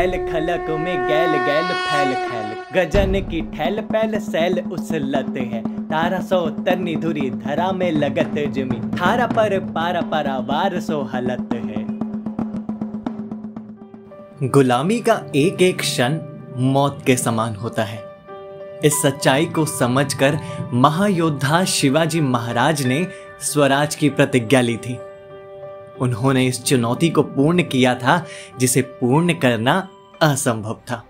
फैल खलक में गैल गैल फैल खैल। गजन की ठैल पैल सैल उसलत है। तारा सो तरनी धुरी धरा में लगत जमी। थारा पर पारा पारा वार सो हलत है। गुलामी का एक एक क्षण मौत के समान होता है। इस सच्चाई को समझकर महायोद्धा शिवाजी महाराज ने स्वराज की प्रतिज्ञा ली थी। उन्होंने इस चुनौती को पूर्ण किया था, जिसे पूर्ण करना असंभव था।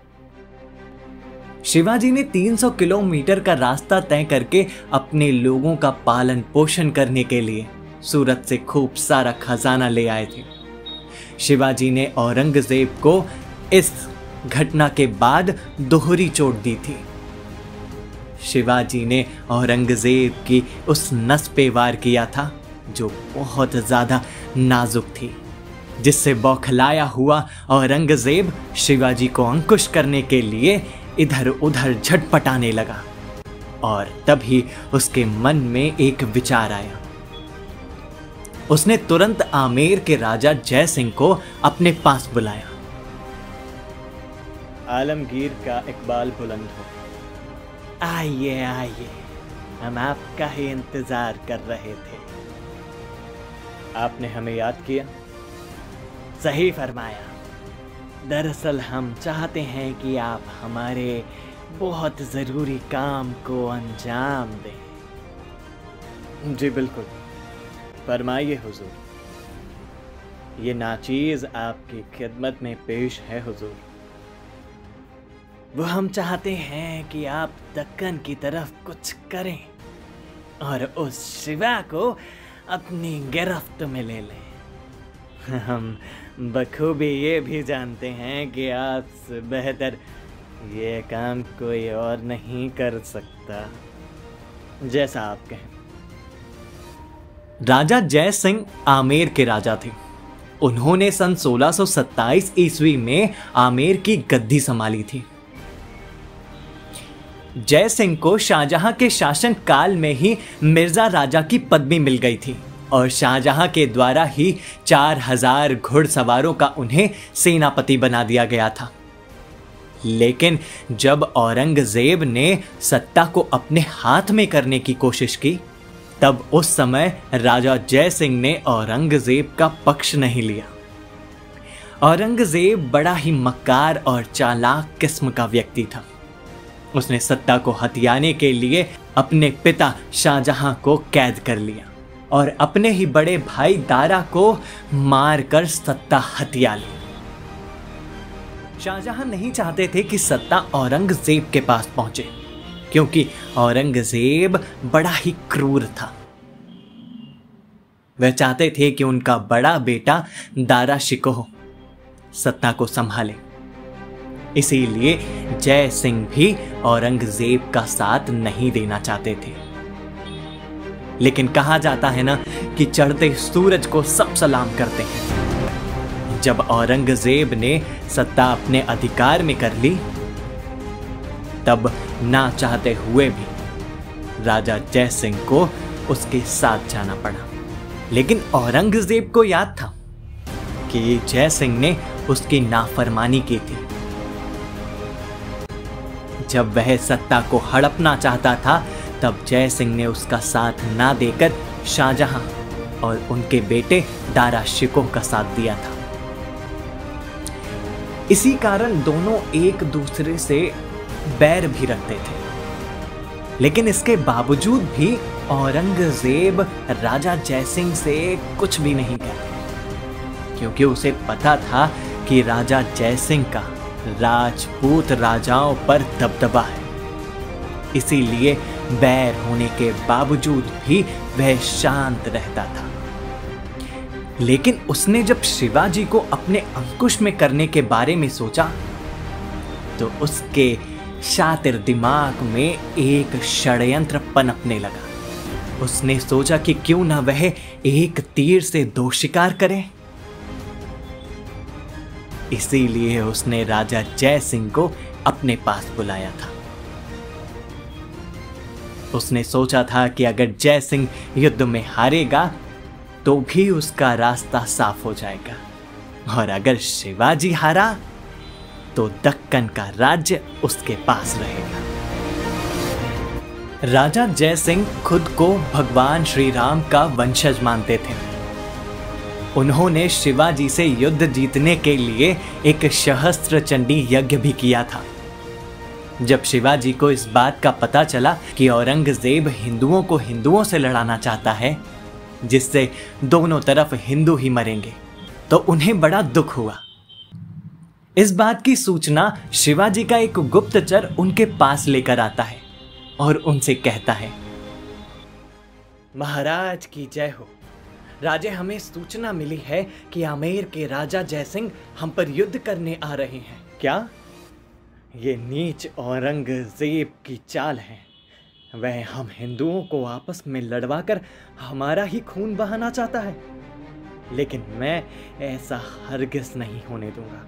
शिवाजी ने 300 किलोमीटर का रास्ता तय करके अपने लोगों का पालन पोषण करने के लिए सूरत से खूब सारा खजाना ले आए थे। शिवाजी ने औरंगज़ेब को इस घटना के बाद दोहरी चोट दी थी। शिवाजी ने औरंगज़ेब की उस नस पे वार किया था। जो बहुत ज़्यादा नाजुक थी, जिससे बौखलाया हुआ औरंगज़ेब शिवाजी को अंकुश करने के लिए इधर उधर झटपटाने लगा और तभी उसके मन में एक विचार आया। उसने तुरंत आमेर के राजा जय सिंह को अपने पास बुलाया। आलमगीर का इकबाल बुलंद हो। आइए आइए, हम आपका ही इंतज़ार कर रहे थे। आपने हमें याद किया? सही फरमाया। दरअसल हम चाहते हैं कि आप हमारे बहुत ज़रूरी काम को अंजाम दें। जी बिल्कुल। फरमाइए हुजूर। ये नाचीज़ आपकी खिदमत में पेश है हुजूर। वो हम चाहते हैं कि आप दक्कन की तरफ़ कुछ करें और उस शिवा को अपनी गिरफ्त में ले लें। हम बखूबी ये भी जानते हैं कि आपसे बेहतर ये काम कोई और नहीं कर सकता, जैसा आप कहें। राजा जय सिंह आमेर के राजा थे। उन्होंने सन 1627 ईस्वी में आमेर की गद्दी संभाली थी। जय सिंह को शाहजहां के शासन काल में ही मिर्ज़ा राजा की पदवी मिल गई थी और शाहजहां के द्वारा ही चार हज़ार घुड़सवारों का उन्हें सेनापति बना दिया गया था। लेकिन जब औरंगज़ेब ने सत्ता को अपने हाथ में करने की कोशिश की, तब उस समय राजा जय सिंह ने औरंगज़ेब का पक्ष नहीं लिया। औरंगज़ेब बड़ा ही मक्कार और चालाक किस्म का व्यक्ति था। उसने सत्ता को हथियाने के लिए अपने पिता शाहजहां को कैद कर लिया और अपने ही बड़े भाई दारा को मारकर सत्ता हथिया ली। शाहजहां नहीं चाहते थे कि सत्ता औरंगज़ेब के पास पहुँचे, क्योंकि औरंगज़ेब बड़ा ही क्रूर था। वह चाहते थे कि उनका बड़ा बेटा दारा शिकोह सत्ता को संभाले। इसीलिए जय सिंह भी औरंगज़ेब का साथ नहीं देना चाहते थे। लेकिन कहा जाता है ना कि चढ़ते सूरज को सब सलाम करते हैं। जब औरंगज़ेब ने सत्ता अपने अधिकार में कर ली, तब ना चाहते हुए भी राजा जय सिंह को उसके साथ जाना पड़ा। लेकिन औरंगज़ेब को याद था कि जय सिंह ने उसकी नाफरमानी की थी। जब वह सत्ता को हड़पना चाहता था, तब जय सिंह ने उसका साथ ना देकर शाहजहां और उनके बेटे दारा शिकोह का साथ दिया था। इसी कारण दोनों एक दूसरे से बैर भी रखते थे। लेकिन इसके बावजूद भी औरंगज़ेब राजा जयसिंह से कुछ भी नहीं कहते, क्योंकि उसे पता था कि राजा जयसिंह का राजपूत राजाओं पर दबदबा है। इसीलिए बैर होने के बावजूद भी वह शांत रहता था। लेकिन उसने जब शिवाजी को अपने अंकुश में करने के बारे में सोचा तो उसके शातिर दिमाग में एक षड्यंत्र पनपने लगा। उसने सोचा कि क्यों ना वह एक तीर से दो शिकार करे। इसीलिए उसने राजा जय सिंह को अपने पास बुलाया था। उसने सोचा था कि अगर जय सिंह युद्ध में हारेगा तो भी उसका रास्ता साफ़ हो जाएगा। और अगर शिवाजी हारा तो दक्कन का राज्य उसके पास रहेगा। राजा जय सिंह खुद को भगवान श्री राम का वंशज मानते थे। उन्होंने शिवाजी से युद्ध जीतने के लिए एक सहस्त्र चंडी यज्ञ भी किया था। जब शिवाजी को इस बात का पता चला कि औरंगज़ेब हिंदुओं को हिंदुओं से लड़ाना चाहता है, जिससे दोनों तरफ़ हिंदू ही मरेंगे तो उन्हें बड़ा दुख हुआ। इस बात की सूचना शिवाजी का एक गुप्तचर उनके पास लेकर आता है और उनसे कहता है, महाराज की जय हो। राजे, हमें सूचना मिली है कि आमेर के राजा जयसिंह हम पर युद्ध करने आ रहे हैं। क्या? ये नीच औरंगज़ेब की चाल है। वह हम हिंदुओं को आपस में लड़वाकर हमारा ही खून बहाना चाहता है। लेकिन मैं ऐसा हरगिज नहीं होने दूँगा।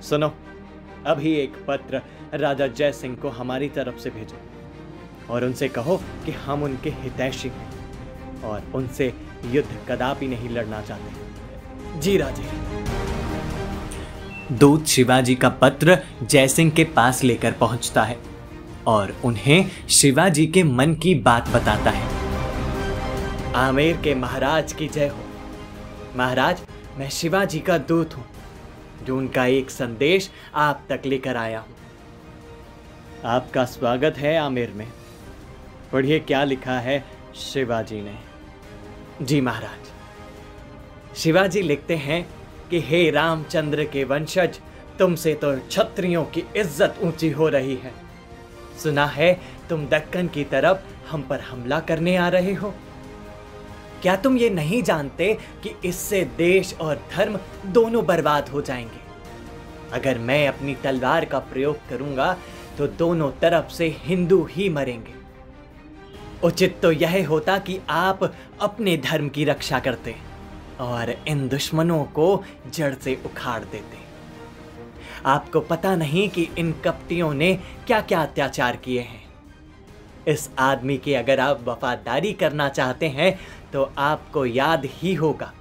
सुनो, अभी एक पत्र राजा जय सिंह को हमारी तरफ़ से भेजो और उनसे कहो कि हम उनके हितैषी हैं और उनसे युद्ध कदापि नहीं लड़ना चाहते। जी राजे। दूत शिवाजी का पत्र जयसिंह के पास लेकर पहुँचता है और उन्हें शिवाजी के मन की बात बताता है। आमेर के महाराज की जय हो। महाराज मैं शिवाजी का दूत हूँ जो उनका एक संदेश आप तक लेकर आया हूँ। आपका स्वागत है आमेर में। पढ़िए क्या लिखा है शिवाजी ने। जी महाराज। शिवाजी लिखते हैं कि हे रामचंद्र के वंशज, तुमसे तो क्षत्रियों की इज़्ज़त ऊँची हो रही है। सुना है, तुम दक्कन की तरफ़ हम पर हमला करने आ रहे हो। क्या तुम ये नहीं जानते कि इससे देश और धर्म दोनों बर्बाद हो जाएँगे? अगर मैं अपनी तलवार का प्रयोग करूँगा तो दोनों तरफ़ से हिंदू ही मरेंगे। उचित तो यह होता कि आप अपने धर्म की रक्षा करते और इन दुश्मनों को जड़ से उखाड़ देते। आपको पता नहीं कि इन कपटियों ने क्या क्या अत्याचार किए हैं। इस आदमी की अगर आप वफादारी करना चाहते हैं तो आपको याद ही होगा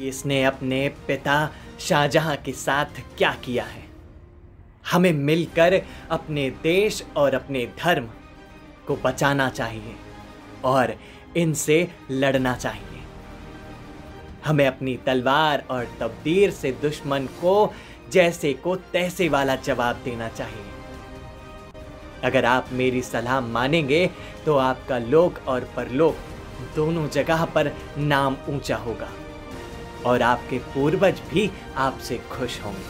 इसने अपने पिता शाहजहां के साथ क्या किया है। हमें मिलकर अपने देश और अपने धर्म को बचाना चाहिए और इनसे लड़ना चाहिए। हमें अपनी तलवार और तबदीर से दुश्मन को जैसे को तैसे वाला जवाब देना चाहिए। अगर आप मेरी सलाह मानेंगे तो आपका लोक और परलोक दोनों जगह पर नाम ऊँचा होगा और आपके पूर्वज भी आपसे खुश होंगे।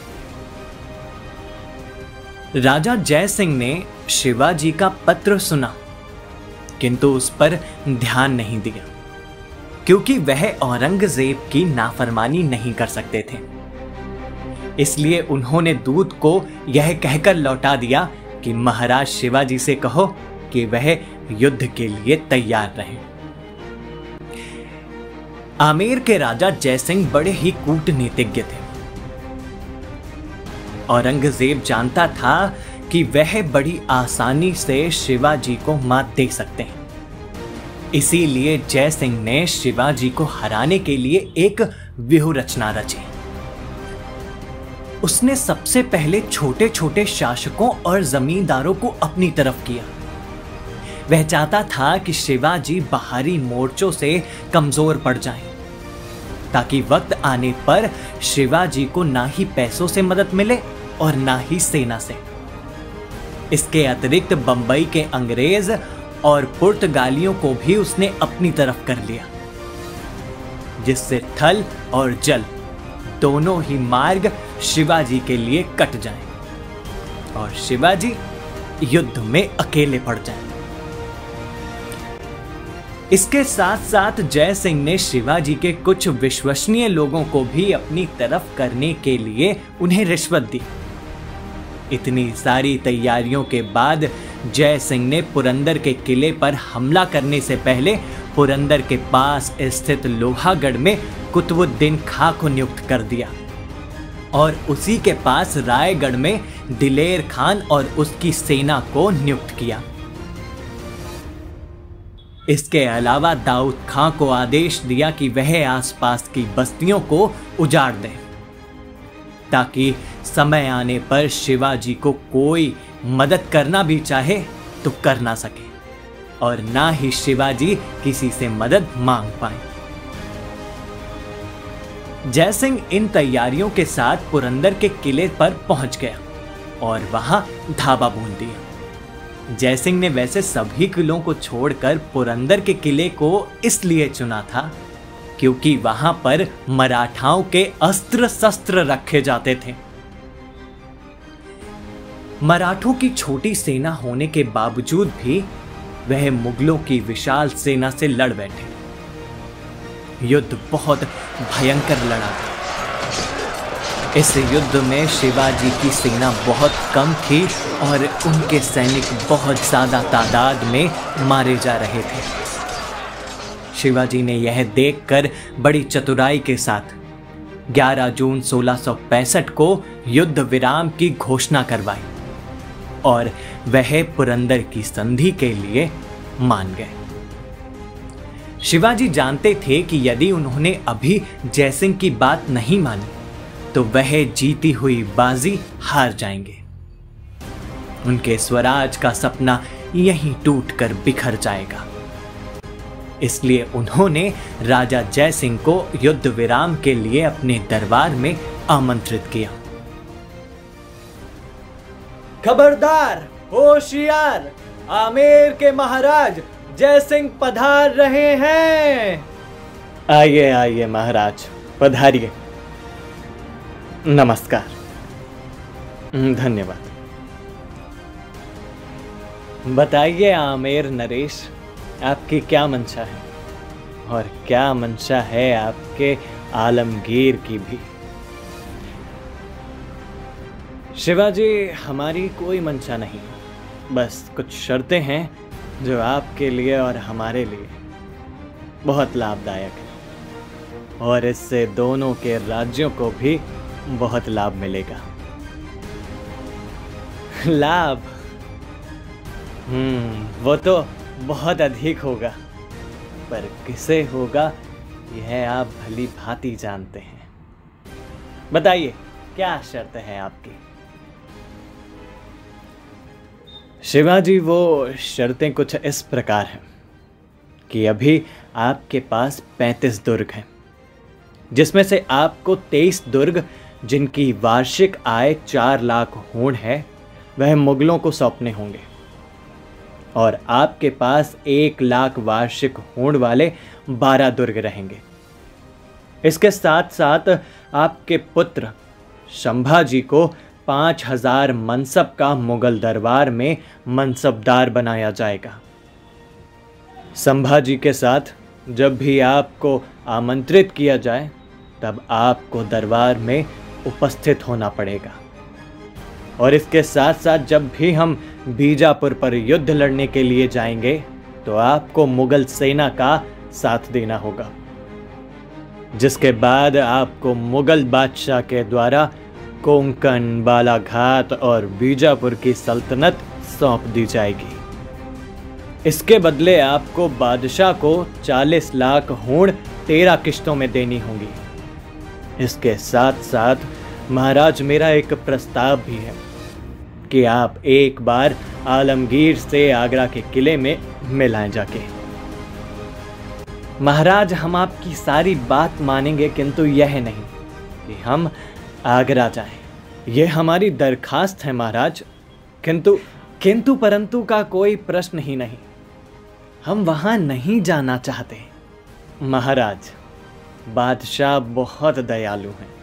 राजा जय सिंह ने शिवाजी का पत्र सुना। किंतु उस पर ध्यान नहीं दिया, क्योंकि वह औरंगज़ेब की नाफरमानी नहीं कर सकते थे। इसलिए उन्होंने दूत को यह कहकर लौटा दिया कि महाराज शिवाजी से कहो कि वह युद्ध के लिए तैयार रहे। आमेर के राजा जयसिंह बड़े ही कूटनीतिज्ञ थे। औरंगज़ेब जानता था कि वह बड़ी आसानी से शिवाजी को मात दे सकते हैं। इसीलिए जय सिंह ने शिवाजी को हराने के लिए एक व्यूह रचना रची। उसने सबसे पहले छोटे छोटे शासकों और जमींदारों को अपनी तरफ़ किया। वह चाहता था कि शिवाजी बाहरी मोर्चों से कमज़ोर पड़ जाएँ, ताकि वक्त आने पर शिवाजी को ना ही पैसों से मदद मिले और ना ही सेना से। इसके अतिरिक्त बंबई के अंग्रेज़ और पुर्तगालियों को भी उसने अपनी तरफ़ कर लिया, जिससे थल और जल दोनों ही मार्ग शिवाजी के लिए कट जाए और शिवाजी युद्ध में अकेले पड़ जाए। इसके साथ साथ जय सिंह ने शिवाजी के कुछ विश्वसनीय लोगों को भी अपनी तरफ़ करने के लिए उन्हें रिश्वत दी। इतनी सारी तैयारियों के बाद जय सिंह ने पुरंदर के किले पर हमला करने से पहले पुरंदर के पास स्थित लोहागढ़ में कुतुबुद्दीन खां को नियुक्त कर दिया। और उसी के पास रायगढ़ में दिलेर खान और उसकी सेना को नियुक्त किया। इसके अलावा दाऊद खां को आदेश दिया कि वह आसपास की बस्तियों को उजाड़ दें। ताकि समय आने पर शिवाजी को कोई मदद करना भी चाहे तो कर ना सके। और ना ही शिवाजी किसी से मदद मांग पाए। जयसिंह इन तैयारियों के साथ पुरंदर के किले पर पहुँच गया और वहाँ धाबा बूंद दिया। जयसिंह ने वैसे सभी किलों को छोड़कर पुरंदर के किले को इसलिए चुना था क्योंकि वहाँ पर मराठाओं के अस्त्र शस्त्र रखे जाते थे। मराठों की छोटी सेना होने के बावजूद भी वह मुगलों की विशाल सेना से लड़ बैठे। युद्ध बहुत भयंकर लड़ा। था इस युद्ध में शिवाजी की सेना बहुत कम थी और उनके सैनिक बहुत ज़्यादा तादाद में मारे जा रहे थे। शिवाजी ने यह देखकर बड़ी चतुराई के साथ 11 जून 1665 को युद्ध विराम की घोषणा करवाई और वह पुरंदर की संधि के लिए मान गए। शिवाजी जानते थे कि यदि उन्होंने अभी जयसिंह की बात नहीं मानी तो वह जीती हुई बाजी हार जाएँगे। उनके स्वराज का सपना यहीं टूटकर बिखर जाएगा। इसलिए उन्होंने राजा जयसिंह को युद्ध विराम के लिए अपने दरबार में आमंत्रित किया। खबरदार, होशियार, आमेर के महाराज जय सिंह पधार रहे हैं। आइए आइए महाराज, पधारिए। नमस्कार। धन्यवाद। बताइए आमेर नरेश आपकी क्या मंशा है? और क्या मंशा है आपके आलमगीर की भी? शिवाजी, हमारी कोई मंशा नहीं। बस कुछ शर्तें हैं जो आपके लिए और हमारे लिए बहुत लाभदायक है। और इससे दोनों के राज्यों को भी बहुत लाभ मिलेगा। लाभ? हम्म वो तो बहुत अधिक होगा। पर किसे होगा, यह आप भली भांति जानते हैं। बताइए, क्या शर्त है आपकी? शिवाजी, वो शर्तें कुछ इस प्रकार हैं कि अभी आपके पास पैंतीस दुर्ग हैं, जिसमें से आपको तेईस दुर्ग, जिनकी वार्षिक आय चार लाख होड़ है, वह मुगलों को सौंपने होंगे। और आपके पास एक लाख वार्षिक होड़ वाले बारह दुर्ग रहेंगे। इसके साथ साथ आपके पुत्र संभाजी को पाँच हज़ार मनसब का मुगल दरबार में मनसबदार बनाया जाएगा। संभाजी के साथ जब भी आपको आमंत्रित किया जाए, तब आपको दरबार में उपस्थित होना पड़ेगा। और इसके साथ साथ जब भी हम बीजापुर पर युद्ध लड़ने के लिए जाएँगे तो आपको मुगल सेना का साथ देना होगा। जिसके बाद आपको मुगल बादशाह के द्वारा कोंकण, बालाघाट और बीजापुर की सल्तनत सौंप दी जाएगी। इसके बदले आपको बादशाह को 40 लाख होड़ तेरह किश्तों में देनी होगी। इसके साथ साथ महाराज, मेरा एक प्रस्ताव भी है। कि आप एक बार आलमगीर से आगरा के किले में मिलाएँ जाके। महाराज, हम आपकी सारी बात मानेंगे, किंतु यह नहीं कि हम आगरा जाएँ। ये हमारी दरखास्त है, महाराज। किंतु किंतु परंतु का कोई प्रश्न ही नहीं। हम वहाँ नहीं जाना चाहते। महाराज, बादशाह बहुत दयालु हैं,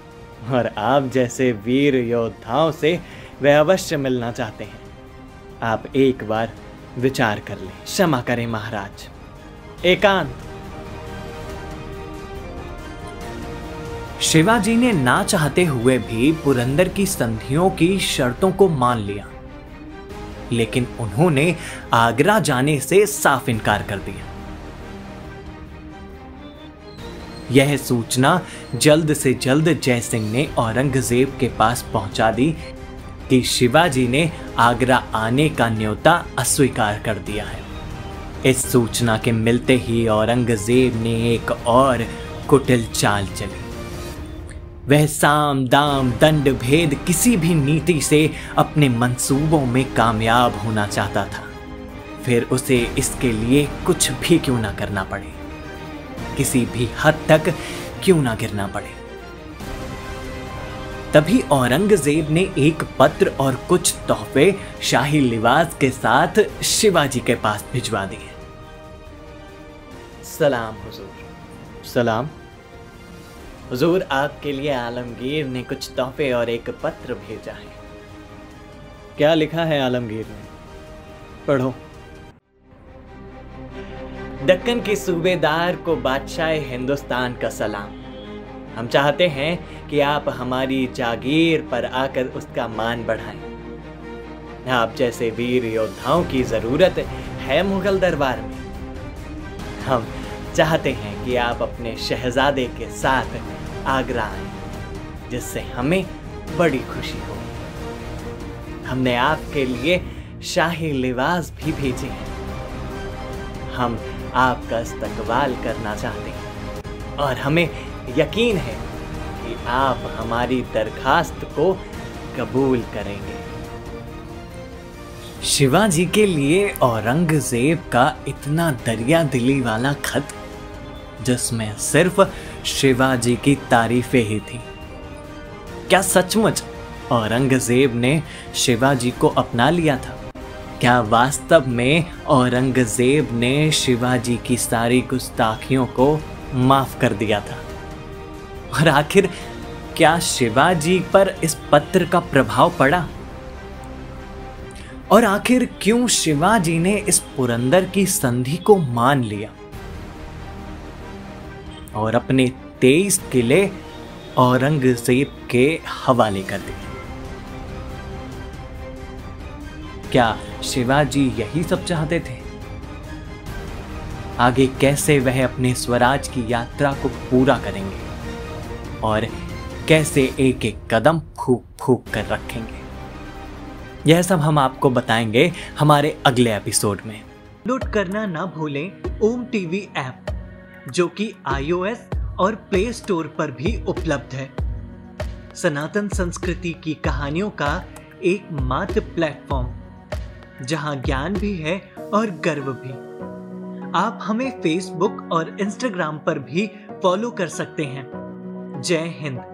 और आप जैसे वीर योद्धाओं से वे अवश्य मिलना चाहते हैं। आप एक बार विचार कर लें। क्षमा करें महाराज। एकांत। शिवाजी ने ना चाहते हुए भी पुरंदर की संधियों की शर्तों को मान लिया। लेकिन उन्होंने आगरा जाने से साफ़ इनकार कर दिया। यह सूचना जल्द से जल्द जयसिंह ने औरंगज़ेब के पास पहुँचा दी। कि शिवाजी ने आगरा आने का न्योता अस्वीकार कर दिया है। इस सूचना के मिलते ही औरंगज़ेब ने एक और कुटिल चाल चली। वह साम दाम दंड भेद किसी भी नीति से अपने मंसूबों में कामयाब होना चाहता था। फिर उसे इसके लिए कुछ भी क्यों ना करना पड़े? किसी भी हद तक क्यों ना गिरना पड़े? तभी औरंगज़ेब ने एक पत्र और कुछ तोहफे शाही लिबास के साथ शिवाजी के पास भिजवा दिए। सलाम हुजूर। सलाम। हुजूर आपके लिए आलमगीर ने कुछ तोहफे और एक पत्र भेजा है। क्या लिखा है आलमगीर ने? पढ़ो। दक्कन के सूबेदार को बादशाह हिंदुस्तान का सलाम। हम चाहते हैं कि आप हमारी जागीर पर आकर उसका मान बढ़ाएँ। आप जैसे वीर योद्धाओं की ज़रूरत है मुगल दरबार में। हम चाहते हैं कि आप अपने शहजादे के साथ आगरा आए, जिससे हमें बड़ी खुशी हो। हमने आपके लिए शाही लिबास भी भेजे हैं। हम आपका इस्तकबाल करना चाहते हैं और हमें यकीन है कि आप हमारी दरखास्त को कबूल करेंगे। शिवाजी के लिए औरंगज़ेब का इतना दरिया दिली वाला खत, जिसमें सिर्फ़ शिवाजी की तारीफें ही थी। क्या सचमुच औरंगज़ेब ने शिवाजी को अपना लिया था? क्या वास्तव में औरंगज़ेब ने शिवाजी की सारी गुस्ताखियों को माफ़ कर दिया था? और आखिर क्या शिवाजी पर इस पत्र का प्रभाव पड़ा? और आखिर क्यों शिवाजी ने इस पुरंदर की संधि को मान लिया? और अपने तेईस किले औरंगज़ेब के हवाले कर दिए। क्या शिवाजी यही सब चाहते थे? आगे कैसे वह अपने स्वराज की यात्रा को पूरा करेंगे? और कैसे एक एक कदम फूक फूक कर रखेंगे। यह सब हम आपको बताएँगे हमारे अगले एपिसोड में। लूट करना ना भूलें ओम टीवी ऐप, जो कि आईओएस और प्ले स्टोर पर भी उपलब्ध है। सनातन संस्कृति की कहानियों का एक मात्र प्लेटफॉर्म, जहाँ ज्ञान भी है और गर्व भी। आप हमें फेसबुक और इंस्टाग्राम पर भी फॉलो कर सकते हैं। जय हिंद।